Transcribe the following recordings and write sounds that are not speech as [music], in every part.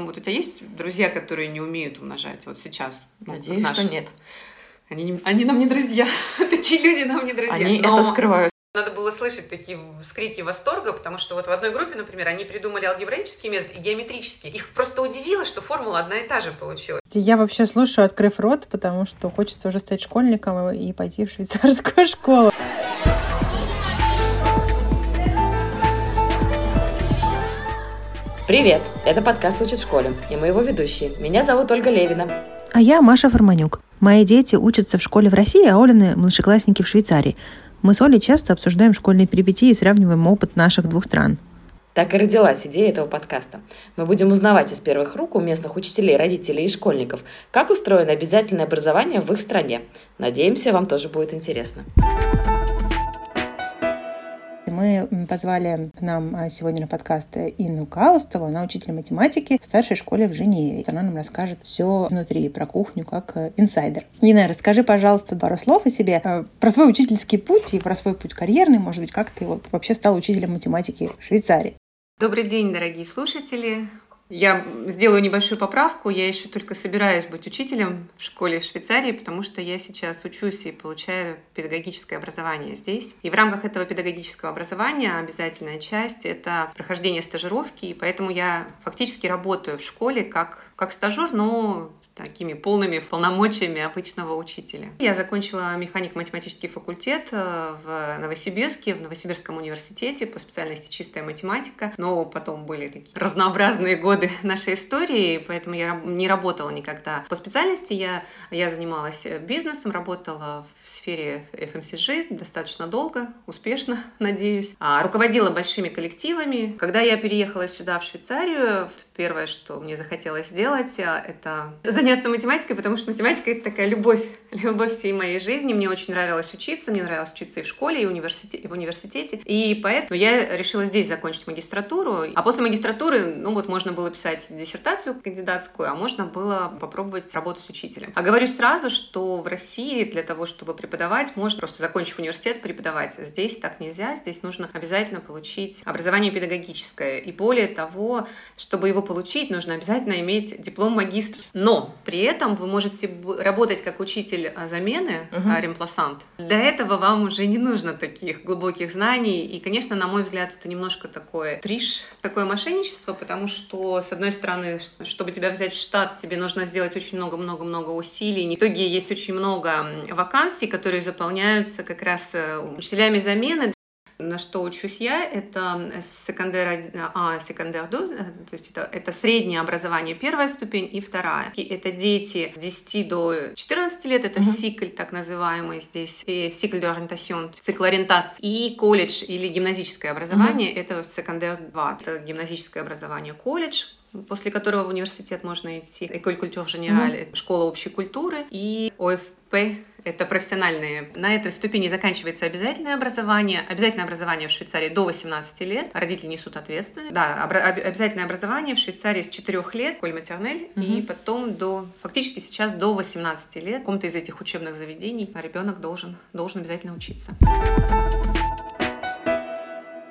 Вот у тебя есть друзья, которые не умеют умножать вот сейчас? Ну, Надеюсь, что нет. Они, не, они нам не друзья. [laughs] Такие люди нам не друзья. Они Но... это скрывают. Надо было слышать такие вскрики восторга, потому что вот в одной группе, например, они придумали алгебраический метод и геометрический. Их просто удивило, что формула одна и та же получилась. Я вообще слушаю, открыв рот, потому что хочется уже стать школьником и пойти в швейцарскую [laughs] школу. Привет! Это подкаст «Учат в школе» и мы его ведущие. Меня зовут Ольга Левина. А я Маша Форманюк. Мои дети учатся в школе в России, а Олины – младшеклассники в Швейцарии. Мы с Олей часто обсуждаем школьные перипетии и сравниваем опыт наших двух стран. Так и родилась идея этого подкаста. Мы будем узнавать из первых рук у местных учителей, родителей и школьников, как устроено обязательное образование в их стране. Надеемся, вам тоже будет интересно мы позвали к нам а, сегодня на подкаст Инну Каустову, она учитель математики в старшей школе в Женеве. Она нам расскажет все внутри, про кухню, как э, инсайдер. Инна, расскажи, пожалуйста, пару слов о себе, э, про свой учительский путь и про свой путь карьерный, может быть, как ты вот вообще стал учителем математики в Швейцарии. Добрый день, дорогие слушатели. Я сделаю небольшую поправку. Я еще только собираюсь быть учителем в школе в Швейцарии, потому что я сейчас учусь и получаю педагогическое образование здесь. И в рамках этого педагогического образования обязательная часть — это прохождение стажировки, и поэтому я фактически работаю в школе как, как стажер, но такими полными полномочиями обычного учителя. Я закончила механико-математический факультет э, в Новосибирске, в Новосибирском университете по специальности чистая математика, но потом были такие разнообразные годы нашей истории, поэтому я не работала никогда по специальности. Я, я занималась бизнесом, работала в сфере FMCG достаточно долго, успешно, [laughs] надеюсь. А, руководила большими коллективами. Когда я переехала сюда, в Швейцарию, первое, что мне захотелось сделать, а, это заняться математикой, потому что математика — это такая любовь, [laughs] любовь всей моей жизни. Мне очень нравилось учиться, мне нравилось учиться и в школе, и, университете, и в университете. И поэтому я решила здесь закончить магистратуру. А после магистратуры, ну вот, можно было писать диссертацию кандидатскую, а можно было попробовать работать учителем. А говорю сразу, что в России для того, чтобы преподавать может просто закончив университет преподавать. Здесь так нельзя, здесь нужно обязательно получить образование педагогическое. И более того, чтобы его получить, нужно обязательно иметь диплом магистра. Но при этом вы можете работать как учитель а, замены, uh-huh. ремпласант. Для этого вам уже не нужно таких глубоких знаний. И, конечно, на мой взгляд, это немножко такое триш, такое мошенничество, потому что, с одной стороны, чтобы тебя взять в штат, тебе нужно сделать очень много-много-много усилий. В итоге есть очень много вакансий, которые заполняются как раз э, учителями замены. На что учусь я, это секондер А, секондер Ду, э, то есть это, это среднее образование, первая ступень и вторая. И это дети с 10 до 14 лет, это uh-huh. сикль так называемый здесь, и сикль de orientation, цикл ориентации. И колледж или гимназическое образование, uh-huh. это секондер 2, это гимназическое образование, колледж, после которого в университет можно идти. Эколь культур Женераль, mm-hmm. школа общей культуры и ОФП это профессиональные. На этой ступени заканчивается обязательное образование. Обязательное образование в Швейцарии до 18 лет. Родители несут ответственность. Да, обязательное образование в Швейцарии с 4 лет, коль матернель, угу. и потом до, фактически сейчас до 18 лет в каком-то из этих учебных заведений ребенок должен, должен обязательно учиться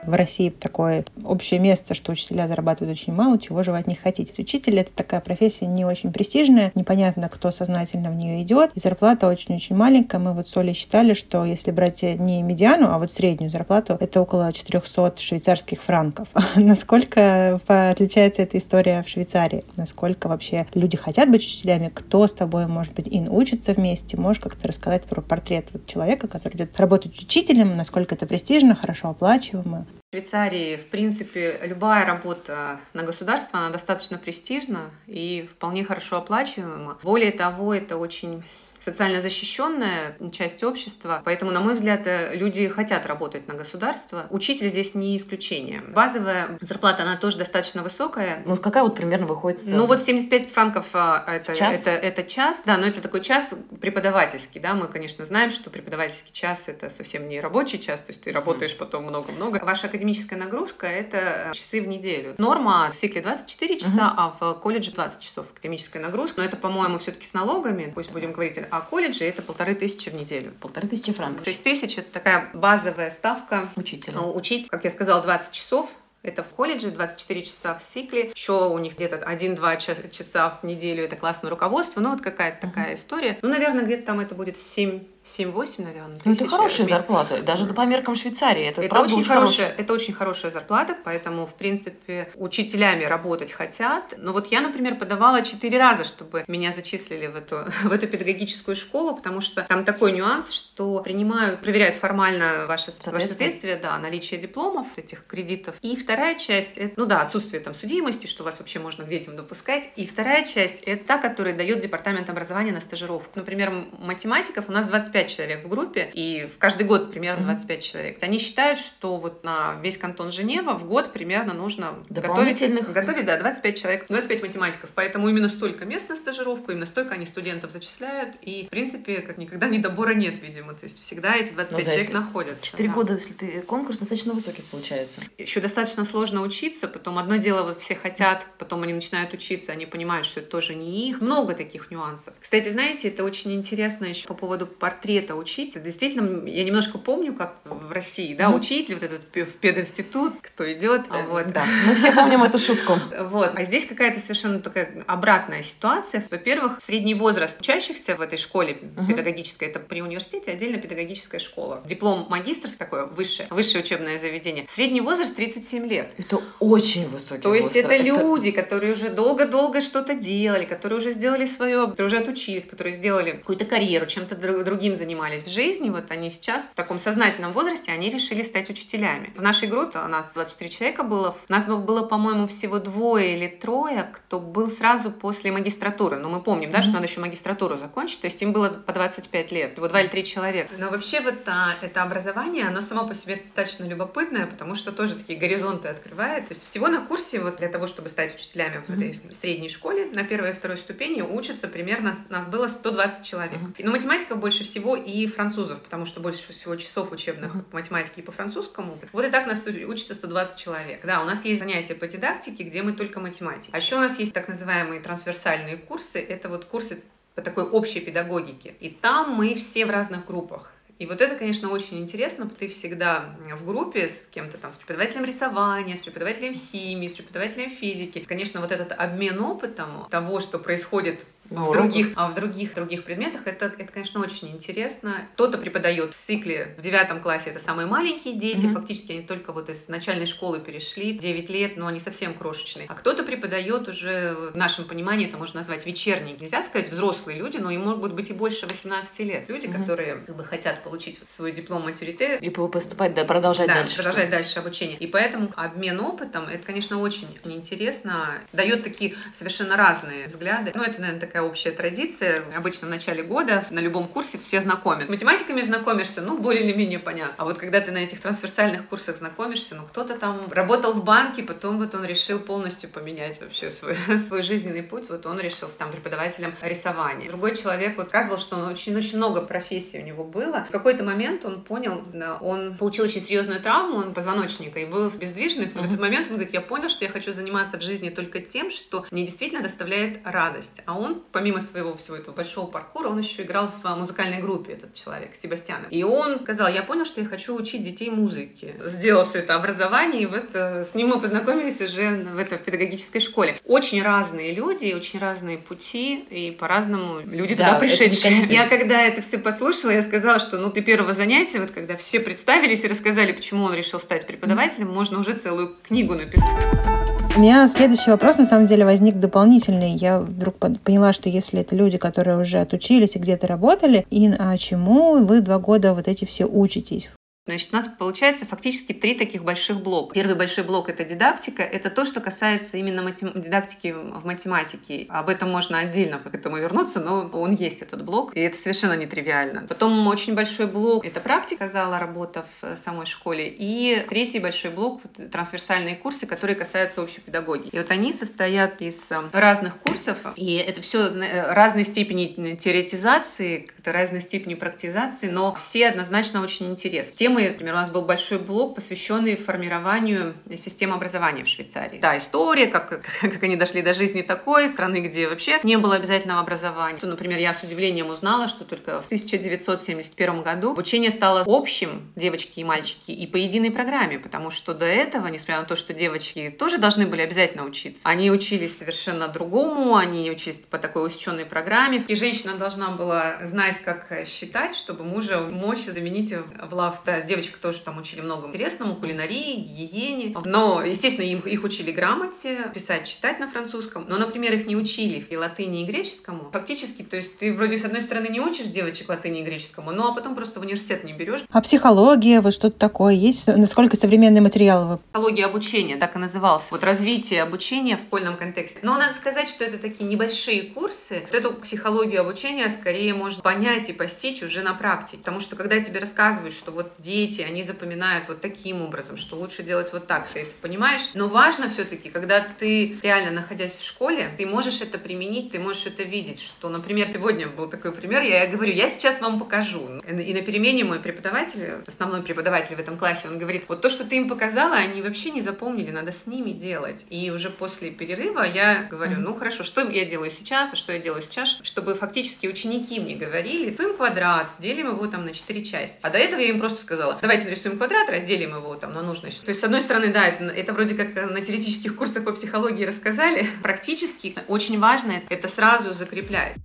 в России такое общее место, что учителя зарабатывают очень мало, чего же вы от них хотите. Учитель — это такая профессия не очень престижная, непонятно, кто сознательно в нее идет, и зарплата очень-очень маленькая. Мы вот с Олей считали, что если брать не медиану, а вот среднюю зарплату, это около 400 швейцарских франков. [laughs] Насколько отличается эта история в Швейцарии? Насколько вообще люди хотят быть учителями? Кто с тобой, может быть, ин учится вместе? Можешь как-то рассказать про портрет вот человека, который идет работать учителем, насколько это престижно, хорошо оплачиваемо? В Швейцарии, в принципе, любая работа на государство, она достаточно престижна и вполне хорошо оплачиваема. Более того, это очень социально защищенная часть общества. Поэтому, на мой взгляд, э, люди хотят работать на государство. Учитель здесь не исключение. Базовая зарплата, она тоже достаточно высокая. Ну, какая вот примерно выходит? Ну, вот 75 франков а, это, час? Это, это час, да, но это такой час преподавательский, да, мы, конечно, знаем, что преподавательский час это совсем не рабочий час, то есть ты работаешь потом много-много. Ваша академическая нагрузка это часы в неделю. Норма в цикле 24 часа, uh-huh. а в колледже 20 часов академическая нагрузка, но это, по-моему, все-таки с налогами, пусть будем говорить а колледже это полторы тысячи в неделю. Полторы тысячи франков. То есть тысяча — это такая базовая ставка. Учителя. Учить, как я сказала, 20 часов Это в колледже 24 часа в цикле. Еще у них где-то 1-2 часа в неделю это классное руководство. Ну, вот какая-то такая история. Ну, наверное, где-то там это будет 7 7-8, наверное. Ну, это хорошая зарплата, даже по меркам Швейцарии. Это, это очень, очень хорошая, это очень хорошая зарплата, поэтому, в принципе, учителями работать хотят. Но вот я, например, подавала четыре раза, чтобы меня зачислили в эту, [laughs] в эту педагогическую школу, потому что там такой нюанс, что принимают, проверяют формально ваше соответствие, да, наличие дипломов, этих кредитов. И вторая часть, это, ну да, отсутствие там судимости, что вас вообще можно к детям допускать. И вторая часть, это та, которая дает департамент образования на стажировку. Например, математиков у нас 25 25 человек в группе, и в каждый год примерно 25 mm-hmm. человек. Они считают, что вот на весь кантон Женева в год примерно нужно готовить, готовить да, 25 человек, 25 математиков. Поэтому именно столько мест на стажировку, именно столько они студентов зачисляют. И, в принципе, как никогда недобора нет, видимо. То есть всегда эти 25 ну, да, человек находятся. Четыре да. года, если ты конкурс достаточно высокий получается. Еще достаточно сложно учиться, потом одно дело вот все хотят, потом они начинают учиться, они понимают, что это тоже не их. Много таких нюансов. Кстати, знаете, это очень интересно еще по поводу портрета портрета учителя. Действительно, я немножко помню, как в России, да, mm-hmm. учитель, вот этот в пединститут, кто идет, а, вот. Да, мы все помним эту шутку. [laughs] Вот. А здесь какая-то совершенно такая обратная ситуация. Во-первых, средний возраст учащихся в этой школе mm-hmm. педагогической, это при университете отдельно педагогическая школа. Диплом магистрский такое высшее, высшее учебное заведение. Средний возраст 37 лет. Это очень высокий То есть это, это люди, которые уже долго-долго что-то делали, которые уже сделали свое, которые уже отучились, которые сделали какую-то карьеру, чем-то другим этим занимались в жизни, вот они сейчас в таком сознательном возрасте, они решили стать учителями. В нашей группе у нас 24 человека было, у нас было, по-моему, всего двое или трое, кто был сразу после магистратуры. Но мы помним, да, mm-hmm. что надо еще магистратуру закончить, то есть им было по 25 лет, всего два или три человека. Но вообще вот а, это образование, оно само по себе достаточно любопытное, потому что тоже такие горизонты открывает. То есть всего на курсе вот для того, чтобы стать учителями mm-hmm. в этой средней школе на первой и второй ступени учатся примерно, нас было 120 человек. Mm-hmm. Но математиков больше всего всего и французов, потому что больше всего часов учебных по математике и по французскому. Вот и так нас учится 120 человек. Да, у нас есть занятия по дидактике, где мы только математики. А еще у нас есть так называемые трансверсальные курсы. Это вот курсы по такой общей педагогике. И там мы все в разных группах. И вот это, конечно, очень интересно, ты всегда в группе с кем-то там, с преподавателем рисования, с преподавателем химии, с преподавателем физики. Конечно, вот этот обмен опытом того, что происходит в других, а в других других предметах это, это, конечно, очень интересно. Кто-то преподает в цикле в девятом классе, это самые маленькие дети, mm-hmm. фактически они только вот из начальной школы перешли, 9 лет, но они совсем крошечные. А кто-то преподает уже, в нашем понимании, это можно назвать вечерние. Нельзя сказать взрослые люди, но им могут быть и больше 18 лет. Люди, mm-hmm. которые как бы хотят получить свой диплом матюрите. И поступать, да, продолжать да, дальше. продолжать дальше обучение. И поэтому обмен опытом, это, конечно, очень интересно. Дает такие совершенно разные взгляды. Ну, это, наверное, такая общая традиция. Обычно в начале года на любом курсе все знакомят. С математиками знакомишься, ну, более или менее понятно. А вот когда ты на этих трансверсальных курсах знакомишься, ну, кто-то там работал в банке, потом вот он решил полностью поменять вообще свой, [laughs] свой жизненный путь. Вот он решил там преподавателем рисования. Другой человек вот сказал, что он очень-очень много профессий у него было. В какой-то момент он понял, он получил очень серьезную травму, он позвоночника и был бездвижный. В этот момент он говорит, я понял, что я хочу заниматься в жизни только тем, что мне действительно доставляет радость. А он помимо своего всего этого большого паркура, он еще играл в музыкальной группе, этот человек, Себастьян. И он сказал, я понял, что я хочу учить детей музыке. Сделал все это образование, и вот э, с ним мы познакомились уже в этой педагогической школе. Очень разные люди, очень разные пути, и по-разному люди да, туда пришедшие. Это, я когда это все послушала, я сказала, что ну ты первого занятия, вот когда все представились и рассказали, почему он решил стать преподавателем, можно уже целую книгу написать. У меня следующий вопрос, на самом деле, возник дополнительный. Я вдруг поняла, что если это люди, которые уже отучились и где-то работали, и а чему вы два года вот эти все учитесь? Значит, у нас получается фактически три таких больших блока. Первый большой блок — это дидактика. Это то, что касается именно матем... дидактики в математике. Об этом можно отдельно к этому вернуться, но он есть, этот блок, и это совершенно нетривиально. Потом очень большой блок — это практика зала, работа в самой школе. И третий большой блок — трансверсальные курсы, которые касаются общей педагогии. И вот они состоят из э, разных курсов, и это все э, разной степени теоретизации, разной степени практизации, но все однозначно очень интересны. Тем темы. Например, у нас был большой блок, посвященный формированию системы образования в Швейцарии. Да, история, как, как, они дошли до жизни такой, страны, где вообще не было обязательного образования. Например, я с удивлением узнала, что только в 1971 году обучение стало общим, девочки и мальчики, и по единой программе, потому что до этого, несмотря на то, что девочки тоже должны были обязательно учиться, они учились совершенно другому, они учились по такой усеченной программе. И женщина должна была знать, как считать, чтобы мужа мочь заменить в лав. Девочек тоже там учили много интересному, кулинарии, гигиене. Но, естественно, им, их учили грамоте, писать, читать на французском. Но, например, их не учили и латыни, и греческому. Фактически, то есть ты вроде с одной стороны не учишь девочек латыни и греческому, ну а потом просто в университет не берешь. А психология, вот что-то такое есть? Насколько современные материалы вы? Психология обучения, так и назывался. Вот развитие обучения в школьном контексте. Но надо сказать, что это такие небольшие курсы. Вот эту психологию обучения скорее можно понять и постичь уже на практике. Потому что когда тебе рассказывают, что вот дети, они запоминают вот таким образом, что лучше делать вот так, ты это понимаешь. Но важно все-таки, когда ты реально находясь в школе, ты можешь это применить, ты можешь это видеть, что, например, сегодня был такой пример, я говорю, я сейчас вам покажу. И на перемене мой преподаватель, основной преподаватель в этом классе, он говорит, вот то, что ты им показала, они вообще не запомнили, надо с ними делать. И уже после перерыва я говорю, ну хорошо, что я делаю сейчас, а что я делаю сейчас, чтобы фактически ученики мне говорили, рисуем квадрат, делим его там на четыре части. А до этого я им просто сказала, давайте нарисуем квадрат, разделим его там на нужное. То есть, с одной стороны, да, это, это вроде как на теоретических курсах по психологии рассказали. Практически очень важно это сразу закреплять.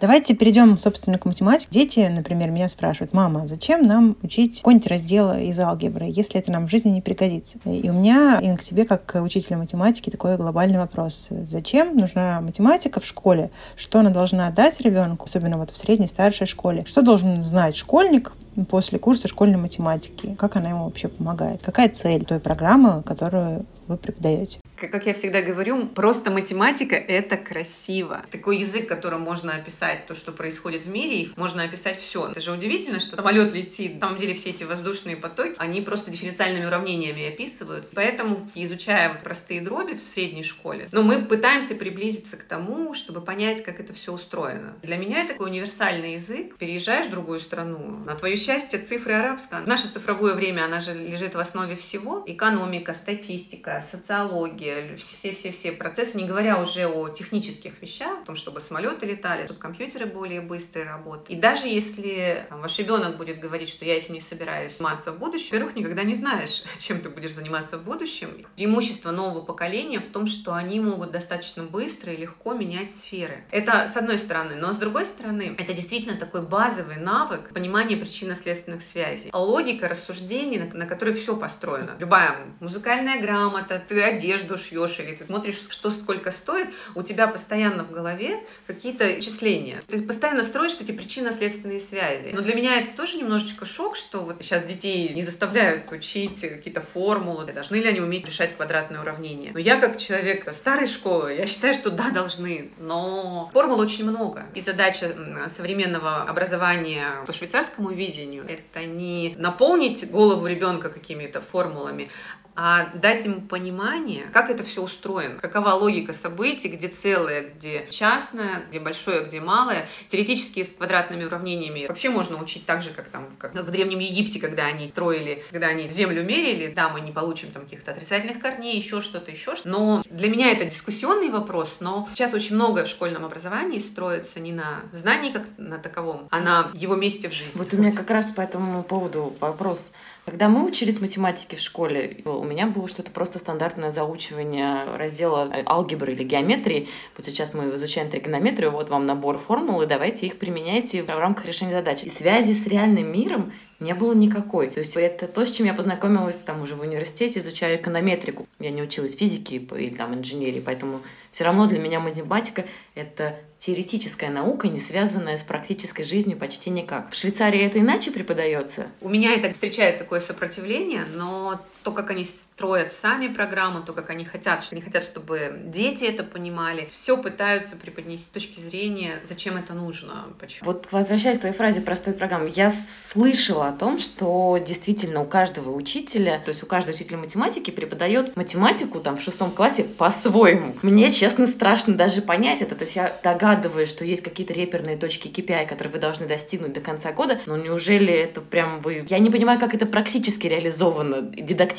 Давайте перейдем, собственно, к математике. Дети, например, меня спрашивают, мама, зачем нам учить какой-нибудь раздел из алгебры, если это нам в жизни не пригодится? И у меня, и к тебе, как учителя математики, такой глобальный вопрос. Зачем нужна математика в школе? Что она должна дать ребенку, особенно вот в средней, старшей школе? Что должен знать школьник после курса школьной математики? Как она ему вообще помогает? Какая цель той программы, которую вы преподаете? как я всегда говорю, просто математика — это красиво. Такой язык, которым можно описать то, что происходит в мире, и можно описать все. Это же удивительно, что самолет летит. На самом деле все эти воздушные потоки, они просто дифференциальными уравнениями описываются. Поэтому, изучая вот простые дроби в средней школе, но мы пытаемся приблизиться к тому, чтобы понять, как это все устроено. Для меня это такой универсальный язык. Переезжаешь в другую страну, на твое счастье цифры арабская. Наше цифровое время, она же лежит в основе всего. Экономика, статистика, социология, все-все-все процессы, не говоря уже о технических вещах, о том, чтобы самолеты летали, чтобы компьютеры более быстрые работали. И даже если там, ваш ребенок будет говорить, что я этим не собираюсь заниматься в будущем, во-первых, никогда не знаешь, [laughs] чем ты будешь заниматься в будущем. Преимущество нового поколения в том, что они могут достаточно быстро и легко менять сферы. Это с одной стороны. Но с другой стороны, это действительно такой базовый навык понимания причинно-следственных связей. Логика рассуждений, на, на которой все построено. Любая музыкальная грамота, ты одежду шьешь, или ты смотришь, что сколько стоит, у тебя постоянно в голове какие-то числения. Ты постоянно строишь эти причинно-следственные связи. Но для меня это тоже немножечко шок, что вот сейчас детей не заставляют учить какие-то формулы, должны ли они уметь решать квадратные уравнения. Но я как человек старой школы, я считаю, что да, должны, но формул очень много. И задача современного образования по швейцарскому видению — это не наполнить голову ребенка какими-то формулами, а дать ему понимание, как это все устроено, какова логика событий, где целое, где частное, где большое, где малое. Теоретически с квадратными уравнениями вообще можно учить так же, как там как в Древнем Египте, когда они строили, когда они землю мерили, да, мы не получим там каких-то отрицательных корней, еще что-то, еще что-то. Но для меня это дискуссионный вопрос, но сейчас очень многое в школьном образовании строится не на знании как на таковом, а на его месте в жизни. Вот у меня как раз по этому поводу вопрос. Когда мы учились математике в школе, у меня было что-то просто стандартное заучивание раздела алгебры или геометрии. Вот сейчас мы изучаем тригонометрию, вот вам набор формул, и давайте их применяйте в рамках решения задач. И связи с реальным миром не было никакой. То есть это то, с чем я познакомилась там уже в университете, изучая эконометрику. Я не училась физике и там инженерии, поэтому все равно для меня математика — это теоретическая наука, не связанная с практической жизнью почти никак. В Швейцарии это иначе преподается? У меня это встречает такое сопротивление, но то, как они строят сами программу, то, как они хотят, что они хотят, чтобы дети это понимали, все пытаются преподнести с точки зрения, зачем это нужно, почему. Вот возвращаясь к твоей фразе простой программы, я слышала слышала о том, что действительно у каждого учителя, то есть у каждого учителя математики преподает математику там в шестом классе по-своему. Мне, честно, страшно даже понять это. То есть я догадываюсь, что есть какие-то реперные точки KPI, которые вы должны достигнуть до конца года, но неужели это прям вы... Я не понимаю, как это практически реализовано, дидактически.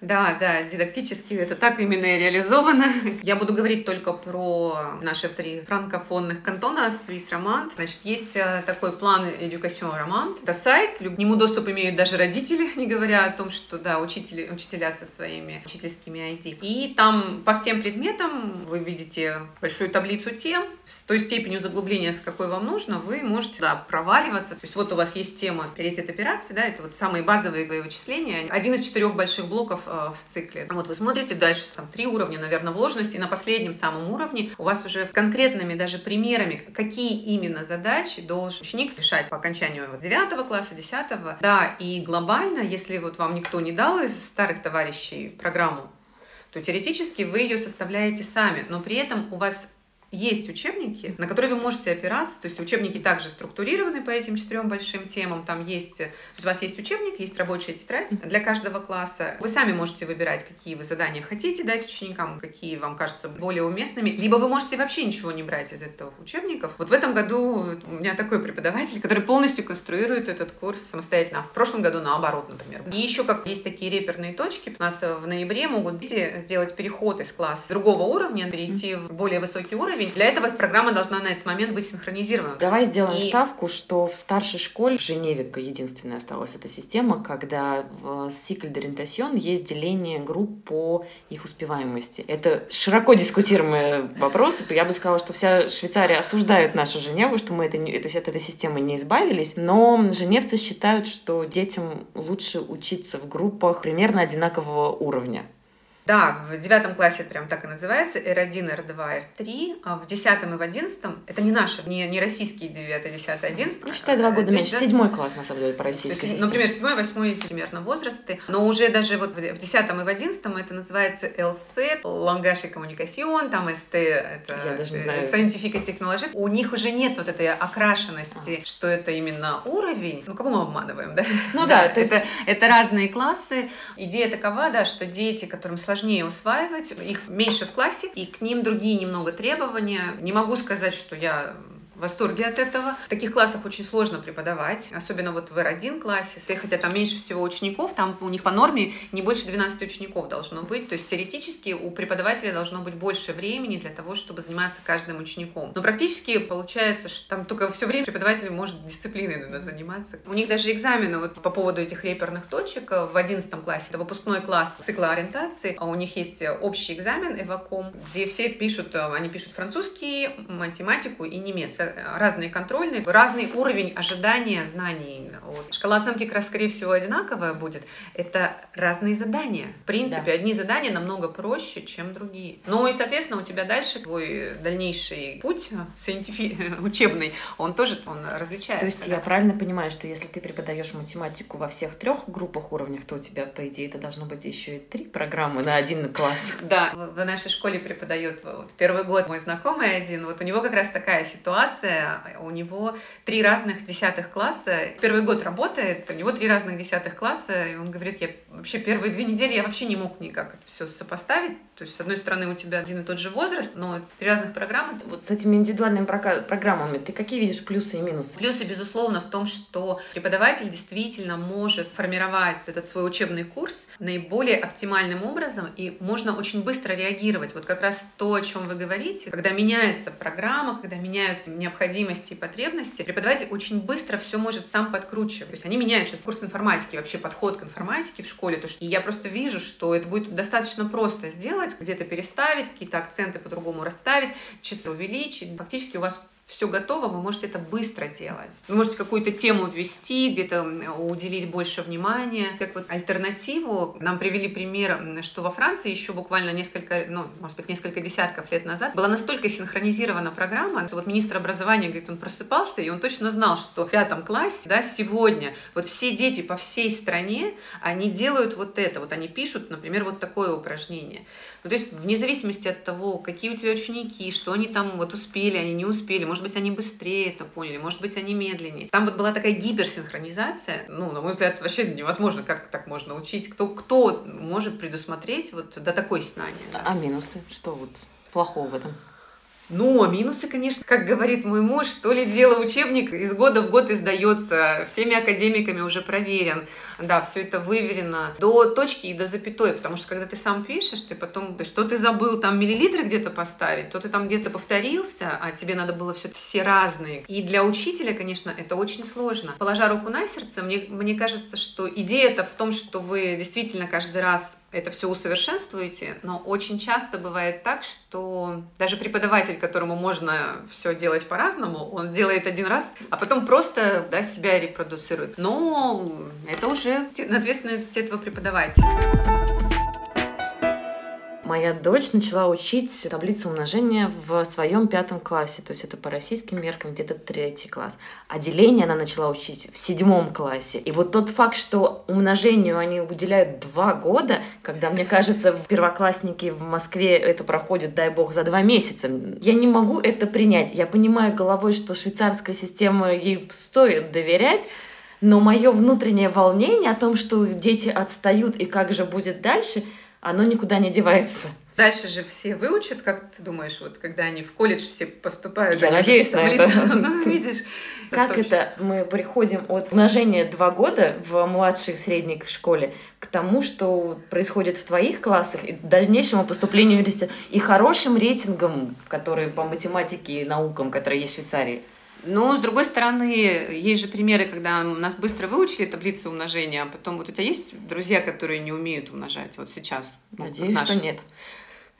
Да, да, дидактически это так именно и реализовано. [laughs] Я буду говорить только про наши три франкофонных кантона Swiss Romand. Значит, есть э, такой план Education Romand. Это сайт, к нему доступ имеют даже родители, [laughs] не говоря о том, что, да, учители, учителя со своими учительскими ID. И там по всем предметам вы видите большую таблицу тем, с той степенью заглубления, какой вам нужно, вы можете да, проваливаться. То есть вот у вас есть тема приоритет операции, да, это вот самые базовые вычисления. Один из четырех больших блоков э, в цикле. Вот вы смотрите дальше, там три уровня, наверное, вложенности, и на последнем самом уровне у вас уже конкретными даже примерами, какие именно задачи должен ученик решать по окончанию 9 класса, 10. Да, и глобально, если вот вам никто не дал из старых товарищей программу, то теоретически вы ее составляете сами, но при этом у вас есть учебники, на которые вы можете опираться. То есть учебники также структурированы по этим четырем большим темам. Там есть, у вас есть учебник, есть рабочая тетрадь для каждого класса. Вы сами можете выбирать, какие вы задания хотите дать ученикам, какие вам кажутся более уместными. Либо вы можете вообще ничего не брать из этого учебников. Вот в этом году у меня такой преподаватель, который полностью конструирует этот курс самостоятельно. А в прошлом году наоборот, например. И еще как есть такие реперные точки. У нас в ноябре могут дети сделать переход из класса другого уровня, перейти в более высокий уровень, уровень. Для этого программа должна на этот момент быть синхронизирована. Давай сделаем и... ставку, что в старшей школе в Женеве единственная осталась эта система, когда в Cycle d'Orientation есть деление групп по их успеваемости. Это широко дискутируемый вопрос. Я бы сказала, что вся Швейцария осуждает нашу Женеву, что мы это, это, от этой системы не избавились. Но женевцы считают, что детям лучше учиться в группах примерно одинакового уровня. Да, в девятом классе это прям так и называется, R1, R2, R3, а в десятом и в одиннадцатом, это не наши, не, не российские 9, 10, 11. Ну, считай, два года меньше, седьмой класс, на самом деле, по российской есть, Например, седьмой, восьмой примерно возрасты, но уже даже вот в десятом и в одиннадцатом это называется LSET, Langage и Communication, там ST, это Я даже не знаю. Scientific Technology. У них уже нет вот этой окрашенности, а. что это именно уровень. Ну, кого мы обманываем, да? Ну да, да [laughs] то есть... это, это разные классы. Идея такова, да, что дети, которым сложно сложнее усваивать, их меньше в классе, и к ним другие немного требования. Не могу сказать, что я в восторге от этого. В таких классах очень сложно преподавать, особенно вот в R1 классе, хотя там меньше всего учеников, там у них по норме не больше 12 учеников должно быть, то есть теоретически у преподавателя должно быть больше времени для того, чтобы заниматься каждым учеником. Но практически получается, что там только все время преподаватель может дисциплиной наверное, заниматься. У них даже экзамены вот по поводу этих реперных точек в 11 классе, это выпускной класс цикла ориентации, а у них есть общий экзамен Эваком, где все пишут, они пишут французский, математику и немецкий разные контрольные, разный уровень ожидания знаний. Шкала оценки как раз, скорее всего, одинаковая будет. Это разные задания. В принципе, да. одни задания намного проще, чем другие. Ну и, соответственно, у тебя дальше твой дальнейший путь [laughs] учебный, он тоже он различается. То есть да? я правильно понимаю, что если ты преподаешь математику во всех трех группах уровнях, то у тебя, по идее, это должно быть еще и три программы на один класс. Да, в нашей школе преподает вот, первый год мой знакомый один, вот у него как раз такая ситуация, классе, у него три разных десятых класса. Первый год работает, у него три разных десятых класса, и он говорит, я вообще первые две недели я вообще не мог никак это все сопоставить. То есть, с одной стороны, у тебя один и тот же возраст, но три разных программы. Вот с этими индивидуальными программами ты какие видишь плюсы и минусы? Плюсы, безусловно, в том, что преподаватель действительно может формировать этот свой учебный курс наиболее оптимальным образом, и можно очень быстро реагировать. Вот как раз то, о чем вы говорите, когда меняется программа, когда меняются необходимости и потребности, преподаватель очень быстро все может сам подкручивать. То есть они меняют сейчас курс информатики, вообще подход к информатике в школе. То, что я просто вижу, что это будет достаточно просто сделать, где-то переставить, какие-то акценты по-другому расставить, часы увеличить. Фактически у вас все готово, вы можете это быстро делать. Вы можете какую-то тему ввести, где-то уделить больше внимания. Как вот альтернативу нам привели пример, что во Франции еще буквально несколько, ну, может быть, несколько десятков лет назад была настолько синхронизирована программа, что вот министр образования, говорит, он просыпался, и он точно знал, что в пятом классе, да, сегодня вот все дети по всей стране, они делают вот это, вот они пишут, например, вот такое упражнение. Ну, то есть вне зависимости от того, какие у тебя ученики, что они там вот успели, они не успели, может быть, они быстрее это поняли, может быть, они медленнее. Там вот была такая гиперсинхронизация, ну, на мой взгляд, вообще невозможно, как так можно учить. Кто, кто может предусмотреть вот до такой знания? Да? А минусы? Что вот плохого в этом? Ну, а минусы, конечно, как говорит мой муж, что ли дело учебник из года в год издается, всеми академиками уже проверен, да, все это выверено до точки и до запятой, потому что когда ты сам пишешь, ты потом, то есть то ты забыл там миллилитры где-то поставить, то ты там где-то повторился, а тебе надо было все, все разные. И для учителя, конечно, это очень сложно. Положа руку на сердце, мне, мне кажется, что идея это в том, что вы действительно каждый раз это все усовершенствуете, но очень часто бывает так, что даже преподаватель, которому можно все делать по-разному, он делает один раз, а потом просто да, себя репродуцирует. Но это уже ответственность этого преподавателя. Моя дочь начала учить таблицу умножения в своем пятом классе, то есть это по российским меркам где-то третий класс. А деление она начала учить в седьмом классе. И вот тот факт, что умножению они уделяют два года, когда, мне кажется, в первоклассники в Москве это проходит, дай бог, за два месяца, я не могу это принять. Я понимаю головой, что швейцарская система ей стоит доверять, но мое внутреннее волнение о том, что дети отстают и как же будет дальше – оно никуда не девается. Дальше же все выучат, как ты думаешь, вот когда они в колледж все поступают. Я надеюсь на это. [laughs] Ну, видишь. Как это мы приходим от умножения два года в младшей и средней школе к тому, что происходит в твоих классах, и дальнейшему поступлению в университет, и хорошим рейтингом, которые по математике и наукам, которые есть в Швейцарии. Но, с другой стороны, есть же примеры, когда нас быстро выучили таблицы умножения, а потом вот у тебя есть друзья, которые не умеют умножать вот сейчас? Ну, Надеюсь, что нет.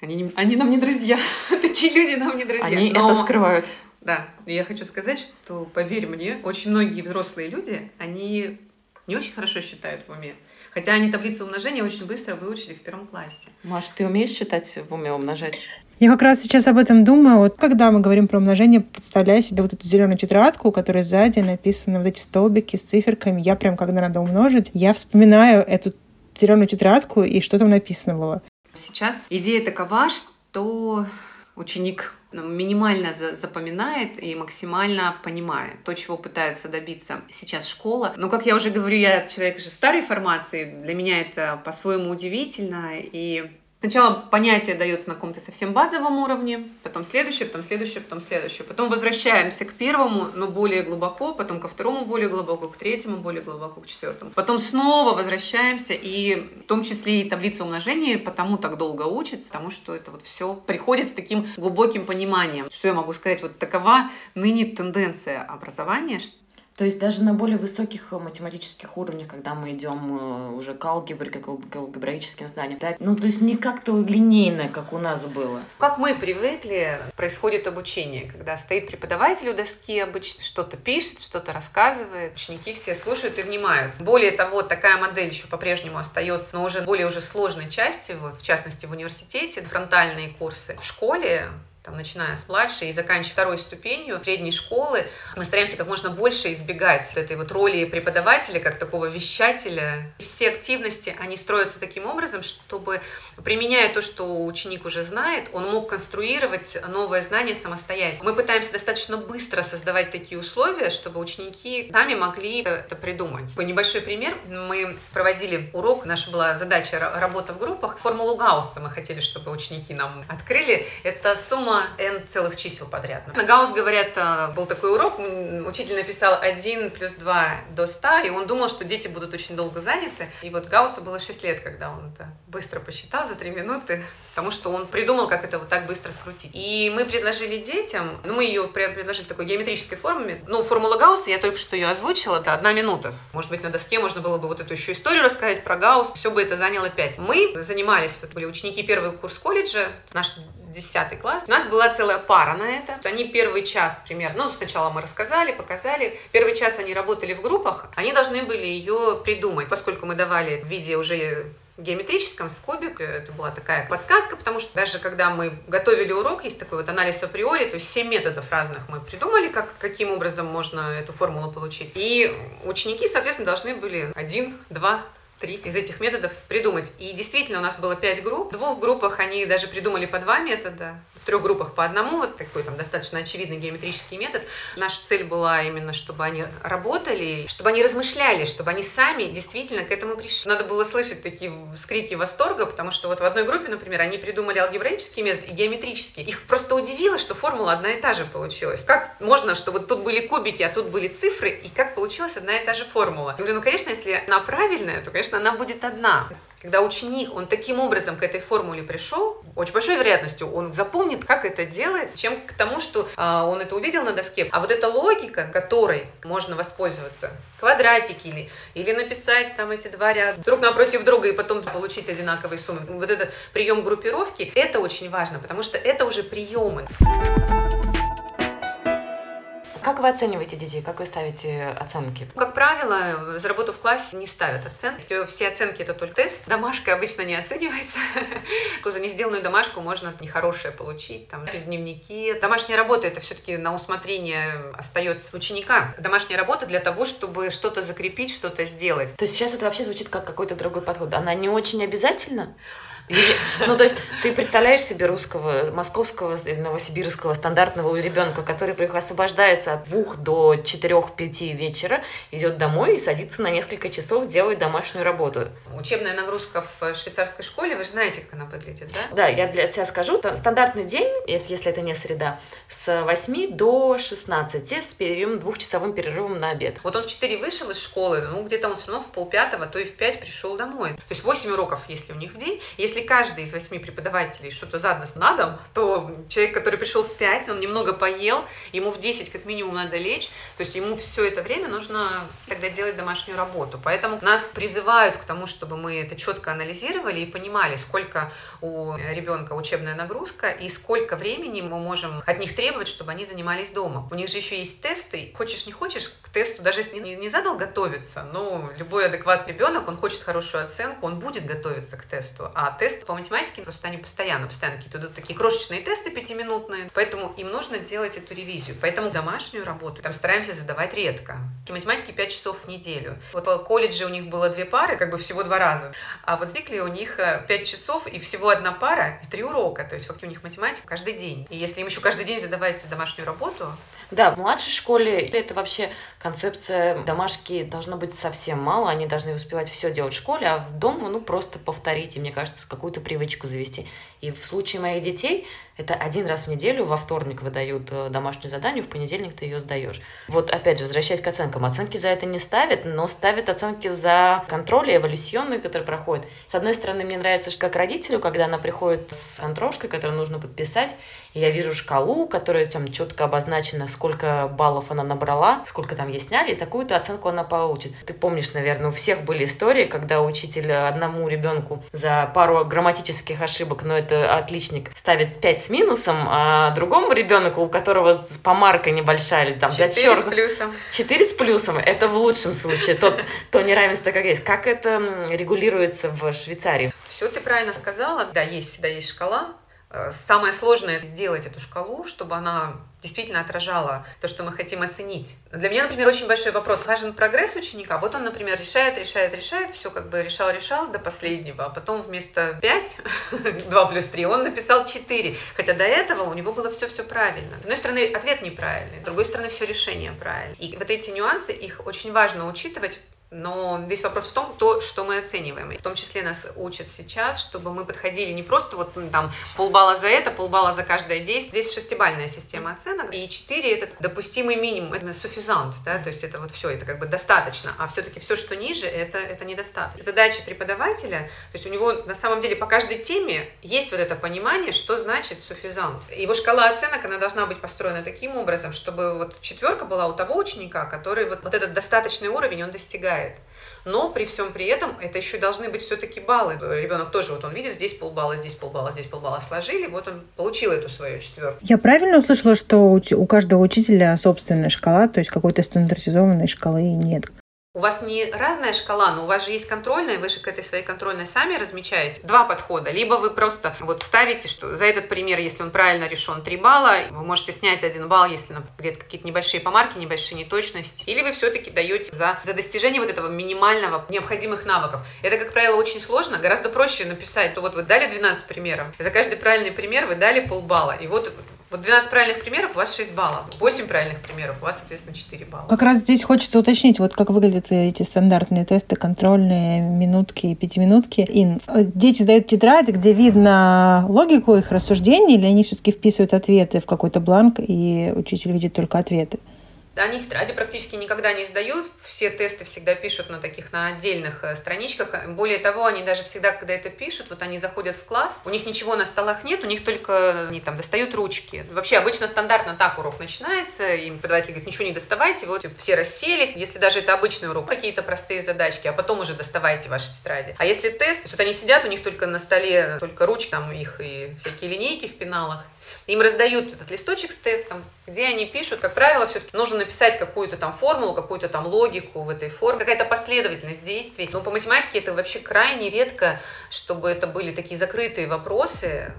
Они, не, они нам не друзья. [laughs] Такие люди нам не друзья. Они Но... это скрывают. Да, я хочу сказать, что, поверь мне, очень многие взрослые люди, они не очень хорошо считают в уме. Хотя они таблицу умножения очень быстро выучили в первом классе. Маш, ты умеешь считать в уме умножать? Я как раз сейчас об этом думаю. Вот когда мы говорим про умножение, представляю себе вот эту зеленую тетрадку, у которой сзади написаны вот эти столбики с циферками. Я прям, когда надо умножить, я вспоминаю эту зеленую тетрадку и что там написано было. Сейчас идея такова, что ученик минимально запоминает и максимально понимает то, чего пытается добиться сейчас школа. Но, как я уже говорю, я человек же старой формации, для меня это по-своему удивительно, и Сначала понятие дается на каком-то совсем базовом уровне, потом следующее, потом следующее, потом следующее. Потом возвращаемся к первому, но более глубоко, потом ко второму более глубоко, к третьему более глубоко, к четвертому. Потом снова возвращаемся, и в том числе и таблица умножения потому так долго учится, потому что это вот все приходит с таким глубоким пониманием. Что я могу сказать? Вот такова ныне тенденция образования, то есть даже на более высоких э, математических уровнях, когда мы идем э, уже к алгебре, к алгебраическим знаниям, да, ну то есть не как-то линейно, как у нас было. Как мы привыкли, происходит обучение, когда стоит преподаватель у доски обычно, что-то пишет, что-то рассказывает, ученики все слушают и внимают. Более того, такая модель еще по-прежнему остается, но уже более уже сложной части, вот, в частности в университете, фронтальные курсы. В школе там, начиная с младшей и заканчивая второй ступенью средней школы, мы стараемся как можно больше избегать этой вот роли преподавателя, как такого вещателя. Все активности, они строятся таким образом, чтобы, применяя то, что ученик уже знает, он мог конструировать новое знание самостоятельно. Мы пытаемся достаточно быстро создавать такие условия, чтобы ученики сами могли это придумать. Такой небольшой пример. Мы проводили урок, наша была задача работа в группах. Формулу Гаусса мы хотели, чтобы ученики нам открыли. Это сумма сумма n целых чисел подряд. На Гаусс, говорят, э, был такой урок, учитель написал 1 плюс 2 до 100, и он думал, что дети будут очень долго заняты. И вот Гауссу было 6 лет, когда он это быстро посчитал за 3 минуты, потому что он придумал, как это вот так быстро скрутить. И мы предложили детям, ну, мы ее предложили такой геометрической форме. Ну, формула Гаусса, я только что ее озвучила, это одна минута. Может быть, на доске можно было бы вот эту еще историю рассказать про Гаусс, все бы это заняло 5. Мы занимались, вот были ученики первый курс колледжа, наш 10 класс. У нас была целая пара на это. Они первый час примерно, ну, сначала мы рассказали, показали. Первый час они работали в группах, они должны были ее придумать, поскольку мы давали в виде уже геометрическом с кубик. Это была такая подсказка, потому что даже когда мы готовили урок, есть такой вот анализ априори, то есть 7 методов разных мы придумали, как, каким образом можно эту формулу получить. И ученики, соответственно, должны были один, два, три из этих методов придумать. И действительно, у нас было пять групп. В двух группах они даже придумали по два метода, в трех группах по одному, вот такой там достаточно очевидный геометрический метод. Наша цель была именно, чтобы они работали, чтобы они размышляли, чтобы они сами действительно к этому пришли. Надо было слышать такие вскрики восторга, потому что вот в одной группе, например, они придумали алгебраический метод и геометрический. Их просто удивило, что формула одна и та же получилась. Как можно, что вот тут были кубики, а тут были цифры, и как получилась одна и та же формула? Я говорю, ну, конечно, если она правильная, то, конечно, она будет одна. Когда ученик, он таким образом к этой формуле пришел, очень большой вероятностью он запомнит, как это делается, чем к тому, что а, он это увидел на доске. А вот эта логика, которой можно воспользоваться, квадратики или, или написать там эти два ряда друг напротив друга и потом получить одинаковые суммы. Вот этот прием группировки, это очень важно, потому что это уже приемы. Как вы оцениваете детей? Как вы ставите оценки? Как правило, за работу в классе не ставят оценки. Все оценки это только тест. Домашка обычно не оценивается. [laughs] За несделанную домашку можно нехорошее получить, там, без дневники. Домашняя работа это все-таки на усмотрение остается ученика. Домашняя работа для того, чтобы что-то закрепить, что-то сделать. То есть сейчас это вообще звучит как какой-то другой подход. Она не очень обязательно? Ну, то есть ты представляешь себе русского, московского, новосибирского стандартного ребенка, который освобождается от двух до четырех-пяти вечера, идет домой и садится на несколько часов, делает домашнюю работу. Учебная нагрузка в швейцарской школе, вы же знаете, как она выглядит, да? Да, я для тебя скажу. Стандартный день, если это не среда, с 8 до 16 с перерывом, двухчасовым перерывом на обед. Вот он в 4 вышел из школы, ну, где-то он все равно в полпятого, то и в 5 пришел домой. То есть 8 уроков, если у них в день. Если если каждый из восьми преподавателей что-то задаст на дом, то человек, который пришел в 5, он немного поел, ему в 10 как минимум надо лечь, то есть ему все это время нужно тогда делать домашнюю работу. Поэтому нас призывают к тому, чтобы мы это четко анализировали и понимали, сколько у ребенка учебная нагрузка и сколько времени мы можем от них требовать, чтобы они занимались дома. У них же еще есть тесты, хочешь не хочешь, к тесту, даже если не, не задал готовиться, но любой адекватный ребенок, он хочет хорошую оценку, он будет готовиться к тесту, а тест тесты по математике, просто они постоянно, постоянно какие-то идут такие крошечные тесты пятиминутные, поэтому им нужно делать эту ревизию. Поэтому домашнюю работу там стараемся задавать редко. В математике 5 часов в неделю. Вот в колледже у них было две пары, как бы всего два раза. А вот в у них 5 э, часов и всего одна пара и три урока. То есть фактически у них математика каждый день. И если им еще каждый день задавать домашнюю работу, да, в младшей школе это вообще концепция домашки должно быть совсем мало, они должны успевать все делать в школе, а в дома, ну, просто повторить, и, мне кажется, какую-то привычку завести. И в случае моих детей это один раз в неделю, во вторник выдают э, домашнюю задание, в понедельник ты ее сдаешь. Вот опять же, возвращаясь к оценкам. Оценки за это не ставят, но ставят оценки за контроль и эволюционные, которые проходят. С одной стороны, мне нравится, что как родителю, когда она приходит с контрошкой, которую нужно подписать, и я вижу шкалу, которая там четко обозначена, сколько баллов она набрала, сколько там ей сняли, и такую-то оценку она получит. Ты помнишь, наверное, у всех были истории, когда учитель одному ребенку за пару грамматических ошибок, но это отличник, ставит 5 с минусом, а другому ребенку, у которого помарка небольшая, или там 4 зачерк... с плюсом. 4 с плюсом. Это в лучшем случае, тот, то неравенство как есть. Как это регулируется в Швейцарии? Все ты правильно сказала. Да, есть, всегда есть шкала, Э, самое сложное сделать эту шкалу, чтобы она действительно отражала то, что мы хотим оценить. Для меня, например, очень большой вопрос. Важен прогресс ученика. Вот он, например, решает, решает, решает, все как бы решал, решал до последнего, а потом вместо 5, 2 [laughs] плюс 3, он написал 4. Хотя до этого у него было все-все правильно. С одной стороны, ответ неправильный, с другой стороны, все решение правильное. И вот эти нюансы, их очень важно учитывать, но весь вопрос в том, то, что мы оцениваем. В том числе нас учат сейчас, чтобы мы подходили не просто вот ну, там полбалла за это, полбалла за каждое действие. Здесь шестибальная система оценок, и четыре это допустимый минимум, это суффизант, да, то есть это вот все, это как бы достаточно, а все-таки все, что ниже, это, это недостаточно. Задача преподавателя, то есть у него на самом деле по каждой теме есть вот это понимание, что значит суффизант. Его шкала оценок, она должна быть построена таким образом, чтобы вот четверка была у того ученика, который вот, вот этот достаточный уровень он достигает хватает. Но при всем при этом это еще должны быть все-таки баллы. Ребенок тоже, вот он видит, здесь полбалла, здесь полбалла, здесь полбалла сложили, вот он получил эту свою четверку. Я правильно услышала, что у каждого учителя собственная шкала, то есть какой-то стандартизованной шкалы нет? У вас не разная шкала, но у вас же есть контрольная, вы же к этой своей контрольной сами размечаете. Два подхода. Либо вы просто вот ставите, что за этот пример, если он правильно решен, 3 балла, вы можете снять один балл, если где-то какие-то небольшие помарки, небольшие неточности. Или вы все-таки даете за, за достижение вот этого минимального необходимых навыков. Это, как правило, очень сложно. Гораздо проще написать, то вот вы дали 12 примеров, за каждый правильный пример вы дали полбалла. И вот вот 12 правильных примеров, у вас 6 баллов. 8 правильных примеров, у вас, соответственно, 4 балла. Как раз здесь хочется уточнить, вот как выглядят эти стандартные тесты, контрольные, минутки и пятиминутки. Ин, дети сдают тетрадь, где видно логику их рассуждений, или они все-таки вписывают ответы в какой-то бланк, и учитель видит только ответы? Они тетради практически никогда не сдают, все тесты всегда пишут на таких, на отдельных э, страничках. Более того, они даже всегда, когда это пишут, вот они заходят в класс, у них ничего на столах нет, у них только, они там достают ручки. Вообще обычно стандартно так урок начинается, им преподаватель говорит, ничего не доставайте, вот все расселись, если даже это обычный урок, какие-то простые задачки, а потом уже доставайте ваши тетради. А если тест, вот они сидят, у них только на столе только ручки, там их и всякие линейки в пеналах, им раздают этот листочек с тестом, где они пишут, как правило, все-таки нужно написать какую-то там формулу, какую-то там логику в этой форме, какая-то последовательность действий. Но по математике это вообще крайне редко, чтобы это были такие закрытые вопросы.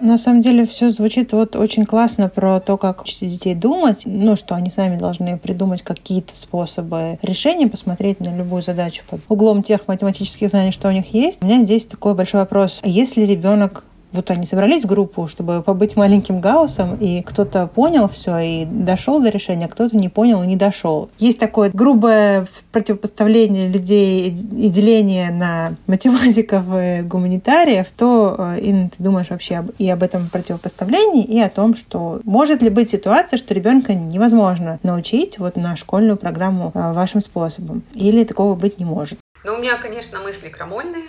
На самом деле все звучит вот очень классно про то, как учить детей думать, ну, что они сами должны придумать какие-то способы решения, посмотреть на любую задачу под углом тех математических знаний, что у них есть. У меня здесь такой большой вопрос. А если ребенок вот они собрались в группу, чтобы побыть маленьким гаусом, и кто-то понял все и дошел до решения, а кто-то не понял и не дошел. Есть такое грубое противопоставление людей и деление на математиков и гуманитариев, то, э, Инна, ты думаешь вообще и об этом противопоставлении, и о том, что может ли быть ситуация, что ребенка невозможно научить вот на школьную программу э, вашим способом, или такого быть не может. Ну, у меня, конечно, мысли крамольные.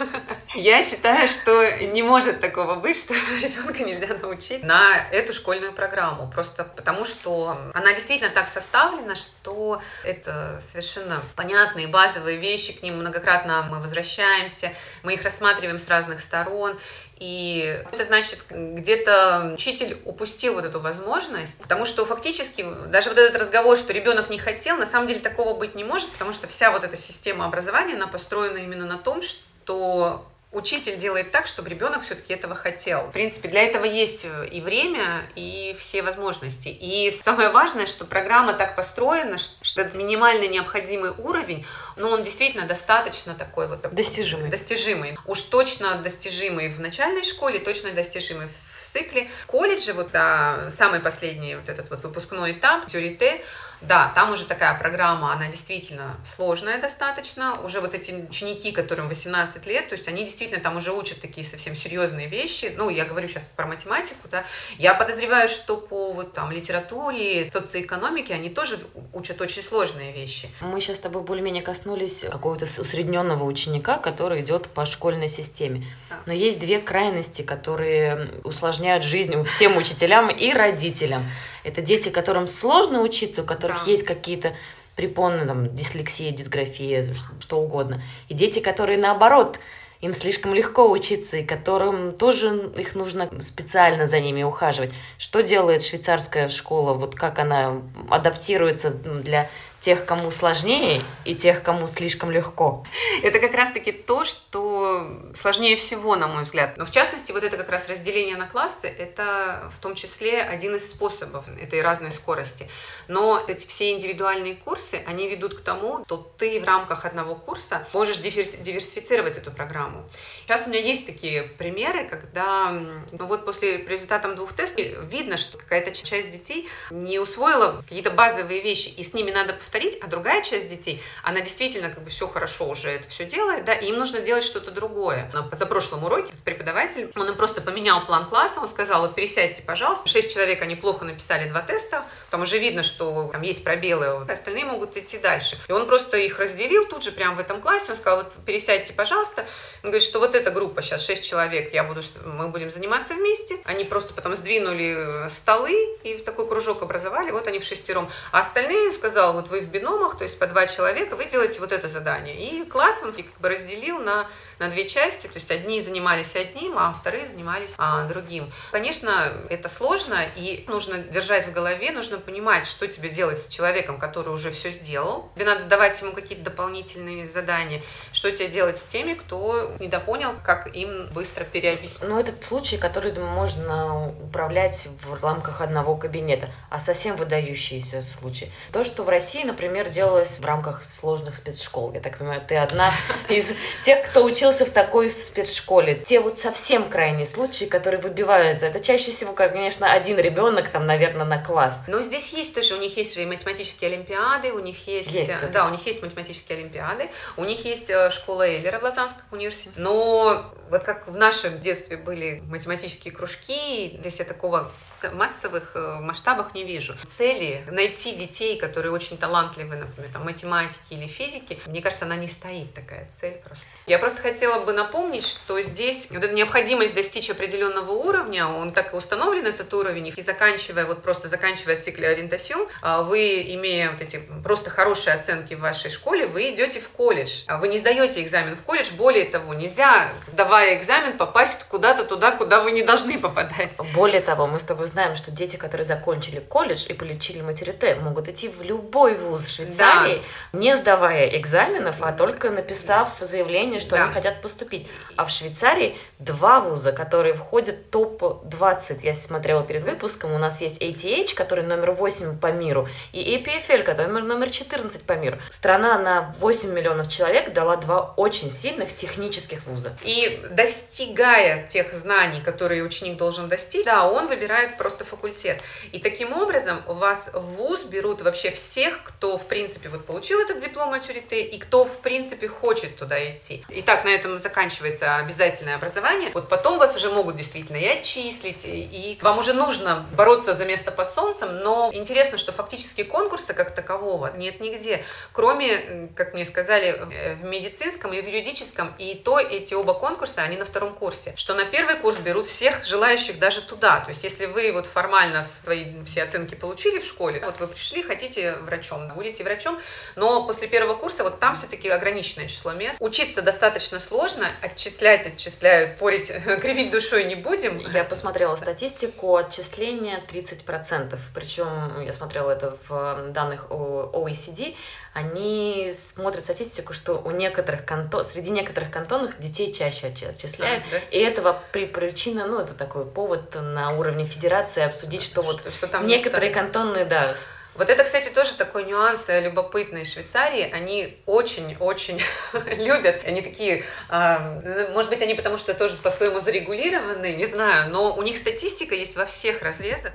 [laughs] Я считаю, что не может такого быть, что [laughs] ребенка нельзя научить на эту школьную программу. Просто потому, что она действительно так составлена, что это совершенно понятные базовые вещи, к ним многократно мы возвращаемся, мы их рассматриваем с разных сторон. И это значит, где-то учитель упустил вот эту возможность, потому что фактически даже вот этот разговор, что ребенок не хотел, на самом деле такого быть не может, потому что вся вот эта система образования, она построена именно на том, что учитель делает так, чтобы ребенок все-таки этого хотел. В принципе, для этого есть э, и время, и все возможности. И самое важное, что программа так построена, что этот минимально необходимый уровень, но он действительно достаточно такой вот достижимый. Достижимый. Уж точно достижимый в начальной школе, точно достижимый в цикле. Колледжи, вот да, самый последний вот этот вот выпускной этап, тюрите, да, там уже такая программа, она действительно сложная достаточно. Уже вот эти ученики, которым 18 лет, то есть они действительно там уже учат такие совсем серьезные вещи. Ну, я говорю сейчас про математику, да. Я подозреваю, что по вот там литературе, социоэкономике они тоже учат очень сложные вещи. Мы сейчас с тобой более-менее коснулись какого-то усредненного ученика, который идет по школьной системе. Да. Но есть две крайности, которые усложняют жизнь всем учителям и родителям. Это дети, которым сложно учиться, у которых да. есть какие-то препоны, там, дислексия, дисграфия, что угодно. И дети, которые наоборот, им слишком легко учиться, и которым тоже их нужно специально за ними ухаживать. Что делает швейцарская школа, вот как она адаптируется для тех, кому сложнее, и тех, кому слишком легко. Это как раз-таки то, что сложнее всего, на мой взгляд. Но в частности, вот это как раз разделение на классы, это в том числе один из способов этой разной скорости. Но эти все индивидуальные курсы, они ведут к тому, что ты в рамках одного курса можешь диверсифицировать эту программу. Сейчас у меня есть такие примеры, когда ну вот после результатов двух тестов видно, что какая-то часть детей не усвоила какие-то базовые вещи, и с ними надо повторить, а другая часть детей, она действительно как бы все хорошо уже это все делает, да, и им нужно делать что-то другое. На позапрошлом уроке преподаватель, он им просто поменял план класса, он сказал, вот пересядьте, пожалуйста, шесть человек, они плохо написали два теста, там уже видно, что там есть пробелы, остальные могут идти дальше. И он просто их разделил тут же прямо в этом классе, он сказал, вот пересядьте, пожалуйста. Он говорит, что вот эта группа сейчас шесть человек, я буду, мы будем заниматься вместе. Они просто потом сдвинули столы и в такой кружок образовали, вот они в шестером. А остальные, сказал, вот вы вы в биномах, то есть по два человека, вы делаете вот это задание. И класс он как бы разделил на на две части, то есть одни занимались одним, а вторые занимались а, другим. Конечно, это сложно, и нужно держать в голове, нужно понимать, что тебе делать с человеком, который уже все сделал. Тебе надо давать ему какие-то дополнительные задания, что тебе делать с теми, кто недопонял, как им быстро переобъяснить. Ну, этот случай, который можно управлять в рамках одного кабинета, а совсем выдающийся случай. То, что в России, например, делалось в рамках сложных спецшкол. Я так понимаю, ты одна [laughs] из тех, кто учил учился в такой спецшколе. Те вот совсем крайние случаи, которые выбиваются. Это чаще всего, конечно, один ребенок, там, наверное, на класс. Но здесь есть тоже, у них есть и математические олимпиады, у них есть... есть да, у них есть математические олимпиады, у них есть э, школа Эйлера в Лозанском университете. Но вот как в нашем детстве были математические кружки, здесь я такого массовых э, масштабах не вижу. Цели найти детей, которые очень талантливы, например, там, математики или физики, мне кажется, она не стоит такая цель просто. Я просто хотела бы напомнить, что здесь вот эта необходимость достичь определенного уровня, он так и установлен, этот уровень, и заканчивая, вот просто заканчивая цикл ориентацион, а, вы, имея вот эти просто хорошие оценки в вашей школе, вы идете в колледж. А вы не сдаете экзамен в колледж, более того, нельзя, давая экзамен, попасть куда-то туда, куда вы не должны попадать. Более того, мы с тобой знаем, что дети, которые закончили колледж и получили материте, могут идти в любой вуз Швейцарии, да. не сдавая экзаменов, а только написав заявление, что да. они хотят поступить. А в Швейцарии два вуза, которые входят в топ-20. Я смотрела перед выпуском, у нас есть ATH, который номер 8 по миру, и EPFL, который номер 14 по миру. Страна на 8 миллионов человек дала два очень сильных технических вуза. И достигая тех знаний, которые ученик должен достичь, да, он выбирает просто факультет. И таким образом у вас в ВУЗ берут вообще всех, кто, в принципе, вот получил этот диплом матюрите и кто, в принципе, хочет туда идти. Итак, на этом заканчивается обязательное образование. Вот потом вас уже могут действительно и отчислить, и вам уже нужно бороться за место под солнцем, но интересно, что фактически конкурса как такового нет нигде, кроме, как мне сказали, в медицинском и в юридическом, и то эти оба конкурса, они на втором курсе, что на первый курс берут всех желающих даже туда. То есть если вы вот формально свои все оценки получили в школе, вот вы пришли, хотите врачом, будете врачом, но после первого курса вот там все-таки ограниченное число мест. Учиться достаточно сложно, отчислять отчисляют, порить, [laughs] кривить душой не будем. Я посмотрела статистику, отчисления 30%, причем я смотрела это в данных OECD, они смотрят статистику, что у некоторых кантон, среди некоторых кантонов детей чаще отчисляют. А, да? И этого при, причина, ну, это такой повод на уровне федерации обсудить, что, что вот что там некоторые так... кантоны, да, вот это, кстати, тоже такой нюанс э, любопытный Швейцарии. Они очень-очень [laughs] любят. Они такие, э, может быть, они потому что тоже по-своему зарегулированы, не знаю, но у них статистика есть во всех разрезах.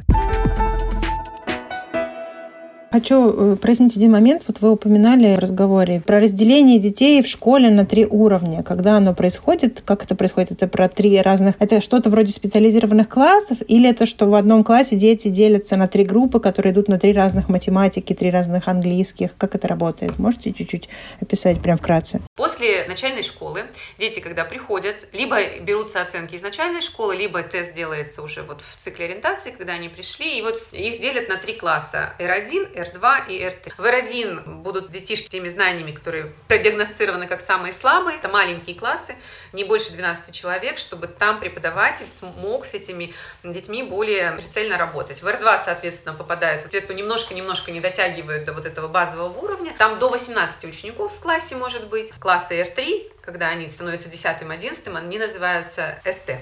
Хочу э, прояснить один момент. Вот вы упоминали в разговоре про разделение детей в школе на три уровня. Когда оно происходит, как это происходит? Это про три разных... Это что-то вроде специализированных классов? Или это что в одном классе дети делятся на три группы, которые идут на три разных математики, три разных английских? Как это работает? Можете чуть-чуть описать прям вкратце? После начальной школы дети, когда приходят, либо берутся оценки из начальной школы, либо тест делается уже вот в цикле ориентации, когда они пришли, и вот их делят на три класса. R1, R2 и R3. В R1 будут детишки теми знаниями, которые продиагностированы как самые слабые. Это маленькие классы, не больше 12 человек, чтобы там преподаватель смог с этими детьми более прицельно работать. В R2, соответственно, попадают те, кто немножко-немножко не дотягивают до вот этого базового уровня. Там до 18 учеников в классе может быть. Классы R3, когда они становятся 10-11, они называются ST.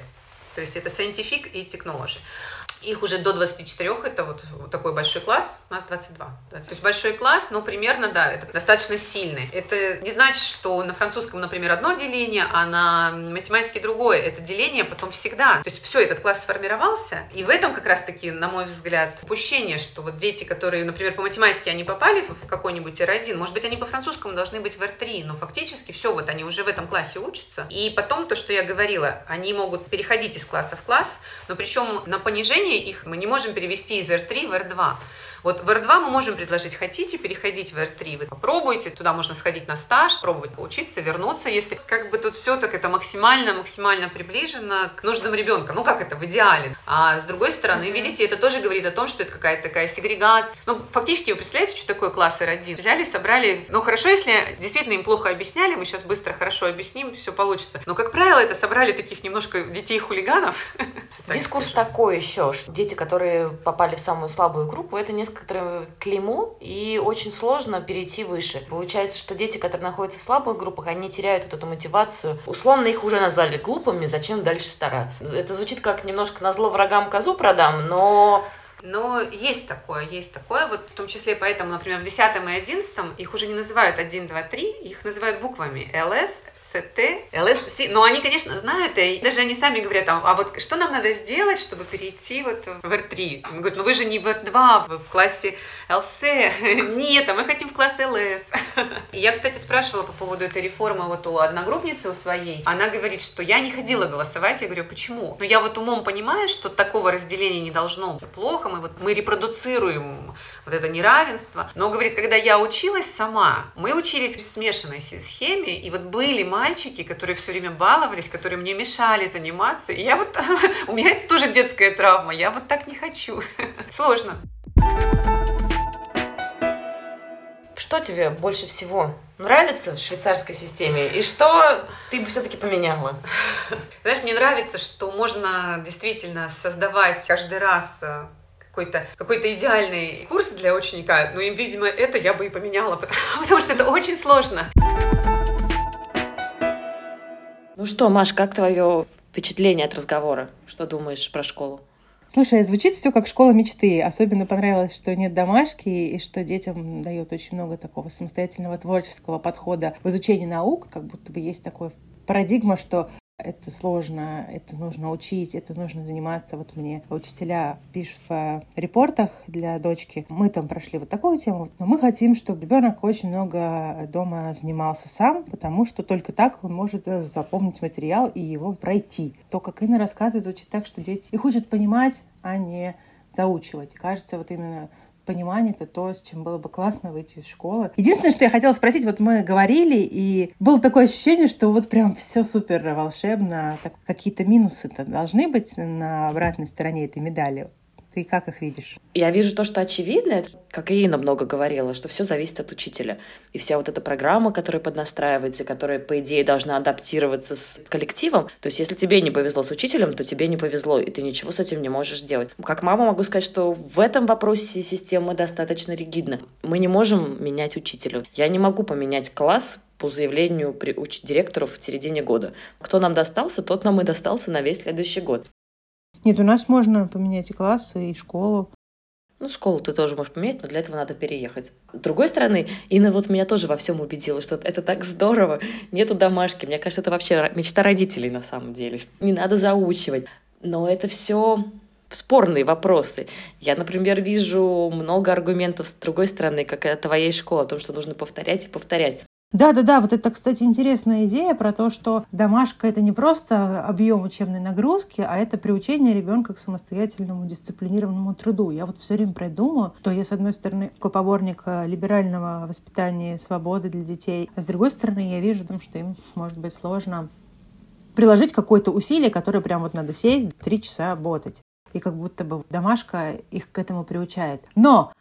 То есть это Scientific и Technology. Их уже до 24, это вот, вот такой большой класс, у нас 22. 20. То есть большой класс, но примерно, да, это достаточно сильный. Это не значит, что на французском, например, одно деление, а на математике другое. Это деление потом всегда. То есть все, этот класс сформировался, и в этом как раз-таки, на мой взгляд, упущение, что вот дети, которые, например, по математике, они попали в какой-нибудь R1, может быть, они по французскому должны быть в R3, но фактически все, вот они уже в этом классе учатся. И потом то, что я говорила, они могут переходить из класса в класс, но причем на понижение их мы не можем перевести из R3 в R2. Вот в R2 мы можем предложить, хотите переходить в R3, вы попробуйте, туда можно сходить на стаж, пробовать поучиться, вернуться, если как бы тут все так это максимально-максимально приближено к нуждам ребенка. Ну, как это, в идеале. А с другой стороны, mm-hmm. видите, это тоже говорит о том, что это какая-то такая сегрегация. Ну, фактически, вы представляете, что такое класс R1? Взяли, собрали, ну, хорошо, если действительно им плохо объясняли, мы сейчас быстро хорошо объясним, все получится. Но, как правило, это собрали таких немножко детей-хулиганов. Дискурс такой еще, что дети, которые попали в самую слабую группу, это не некоторое клеймо, и очень сложно перейти выше. Получается, что дети, которые находятся в слабых группах, они теряют вот эту мотивацию. Условно их уже назвали глупыми, зачем дальше стараться? Это звучит как немножко на зло врагам козу продам, но но есть такое, есть такое. Вот в том числе поэтому, например, в 10 и 11 их уже не называют 1, 2, 3, их называют буквами ЛС, СТ, ЛС, С. Но они, конечно, знают, и даже они сами говорят, а, а вот что нам надо сделать, чтобы перейти вот в R3? Они говорят, ну вы же не в R2, вы в классе ЛС. [laughs] Нет, а мы хотим в класс ЛС. [laughs] Я, кстати, спрашивала по поводу этой реформы вот у одногруппницы, у своей. Она говорит, что я не ходила голосовать. Я говорю, почему? Но я вот умом понимаю, что такого разделения не должно плохо, мы, вот, мы репродуцируем вот это неравенство. Но, говорит, когда я училась сама, мы учились в смешанной схеме, и вот были мальчики, которые все время баловались, которые мне мешали заниматься. И я вот, [laughs] у меня это тоже детская травма, я вот так не хочу. [laughs] Сложно. Что тебе больше всего нравится в швейцарской системе и что ты бы все-таки поменяла? Знаешь, мне нравится, что можно действительно создавать каждый раз э, какой-то какой идеальный курс для ученика, но, им, видимо, это я бы и поменяла, потому, [laughs] потому что это очень сложно. Ну что, Маш, как твое впечатление от разговора? Что думаешь про школу? Слушай, звучит все как школа мечты. Особенно понравилось, что нет домашки и что детям дает очень много такого самостоятельного творческого подхода в изучении наук. Как будто бы есть такой парадигма, что это сложно, это нужно учить, это нужно заниматься. Вот мне учителя пишут в репортах для дочки, мы там прошли вот такую тему, но мы хотим, чтобы ребенок очень много дома занимался сам, потому что только так он может запомнить материал и его пройти. То, как Инна рассказывает, звучит так, что дети их учат понимать, а не заучивать. кажется, вот именно понимание это то, с чем было бы классно выйти из школы. Единственное, что я хотела спросить, вот мы говорили, и было такое ощущение, что вот прям все супер волшебно, какие-то минусы-то должны быть на обратной стороне этой медали. Ты как их видишь? Я вижу то, что очевидно, как и Инна много говорила, что все зависит от учителя. И вся вот эта программа, которая поднастраивается, которая, по идее, должна адаптироваться с коллективом. То есть, если тебе не повезло с учителем, то тебе не повезло, и ты ничего с этим не можешь сделать. Как мама могу сказать, что в этом вопросе система достаточно ригидна. Мы не можем менять учителю. Я не могу поменять класс по заявлению при уч- директоров в середине года. Кто нам достался, тот нам и достался на весь следующий год. Нет, у нас можно поменять и классы, и школу. Ну, школу ты тоже можешь поменять, но для этого надо переехать. С другой стороны, Инна вот меня тоже во всем убедила, что это так здорово. Нету домашки. Мне кажется, это вообще мечта родителей на самом деле. Не надо заучивать. Но это все спорные вопросы. Я, например, вижу много аргументов с другой стороны, как от твоей школы, о том, что нужно повторять и повторять. Да-да-да, вот это, кстати, интересная идея про то, что домашка это не просто объем учебной нагрузки, а это приучение ребенка к самостоятельному дисциплинированному труду. Я вот все время придумаю, что я, с одной стороны, поборник э, либерального воспитания свободы для детей, а с другой стороны, я вижу, там, что им может быть сложно приложить какое-то усилие, которое прям вот надо сесть, три часа работать. И как будто бы домашка их к этому приучает. Но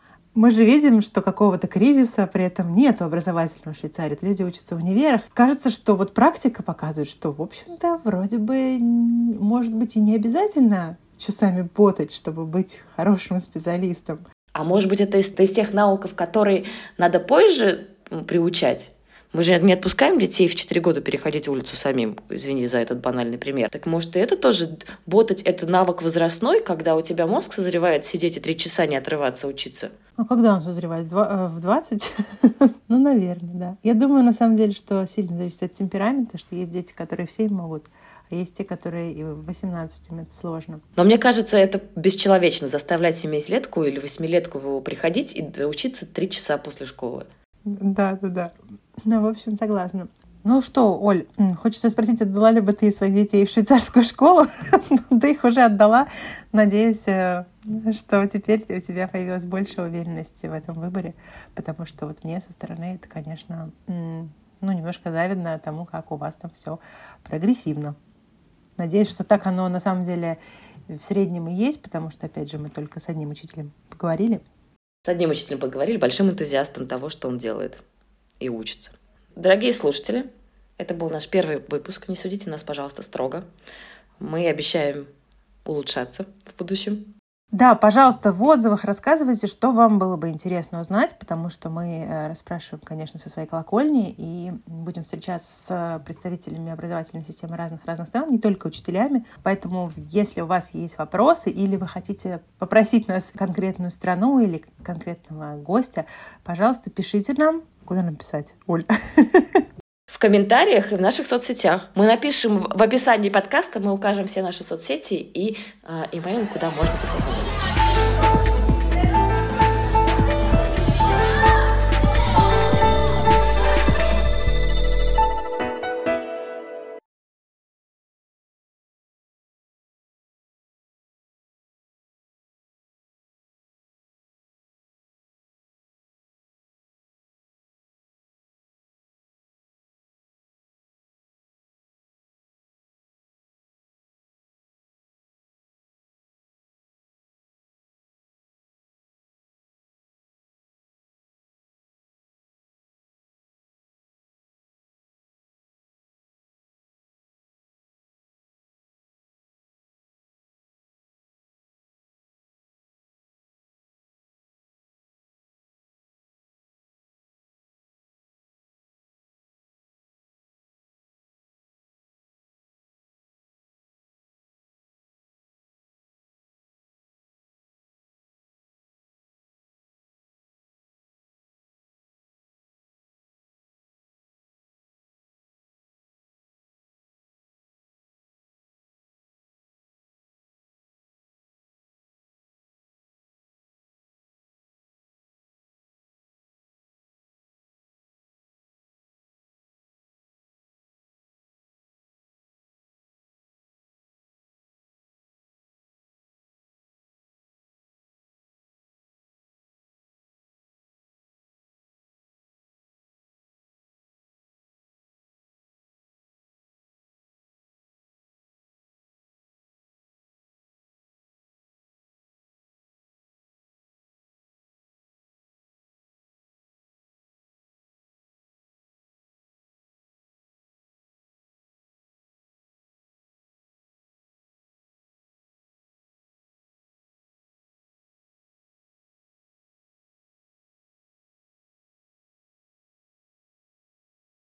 мы же видим, что какого-то кризиса при этом нет в образовательном Швейцарии. Люди учатся в универах. Кажется, что вот практика показывает, что, в общем-то, вроде бы, может быть, и не обязательно часами ботать, чтобы быть хорошим специалистом. А может быть, это из, из тех навыков, которые надо позже приучать? Мы же не отпускаем детей в 4 года переходить улицу самим, извини за этот банальный пример. Так может и это тоже, ботать это навык возрастной, когда у тебя мозг созревает сидеть и 3 часа не отрываться, учиться? А когда он созревает? В 20? [laughs] ну, наверное, да. Я думаю, на самом деле, что сильно зависит от темперамента, что есть дети, которые все могут, а есть те, которые и в 18 им это сложно. Но мне кажется, это бесчеловечно заставлять семилетку или восьмилетку приходить и учиться три часа после школы. Да, да, да. Ну, в общем, согласна. Ну что, Оль, хочется спросить, отдала ли бы ты своих детей в швейцарскую школу? [laughs] ты их уже отдала. Надеюсь, э, что теперь у тебя появилась больше уверенности в этом выборе, потому что вот мне со стороны это, конечно, ну, немножко завидно тому, как у вас там все прогрессивно. Надеюсь, что так оно на самом деле в среднем и есть, потому что, опять же, мы только с одним учителем поговорили. С одним учителем поговорили, большим энтузиастом того, что он делает и учится. Дорогие слушатели, это был наш первый выпуск. Не судите нас, пожалуйста, строго. Мы обещаем улучшаться в будущем. Да, пожалуйста, в отзывах рассказывайте, что вам было бы интересно узнать, потому что мы э, расспрашиваем, конечно, со своей колокольни и будем встречаться с представителями образовательной системы разных-разных стран, не только учителями. Поэтому, если у вас есть вопросы или вы хотите попросить нас конкретную страну или конкретного гостя, пожалуйста, пишите нам. Куда написать, Оль? в комментариях и в наших соцсетях. Мы напишем в описании подкаста, мы укажем все наши соцсети и э, имейл, куда можно писать вопросы.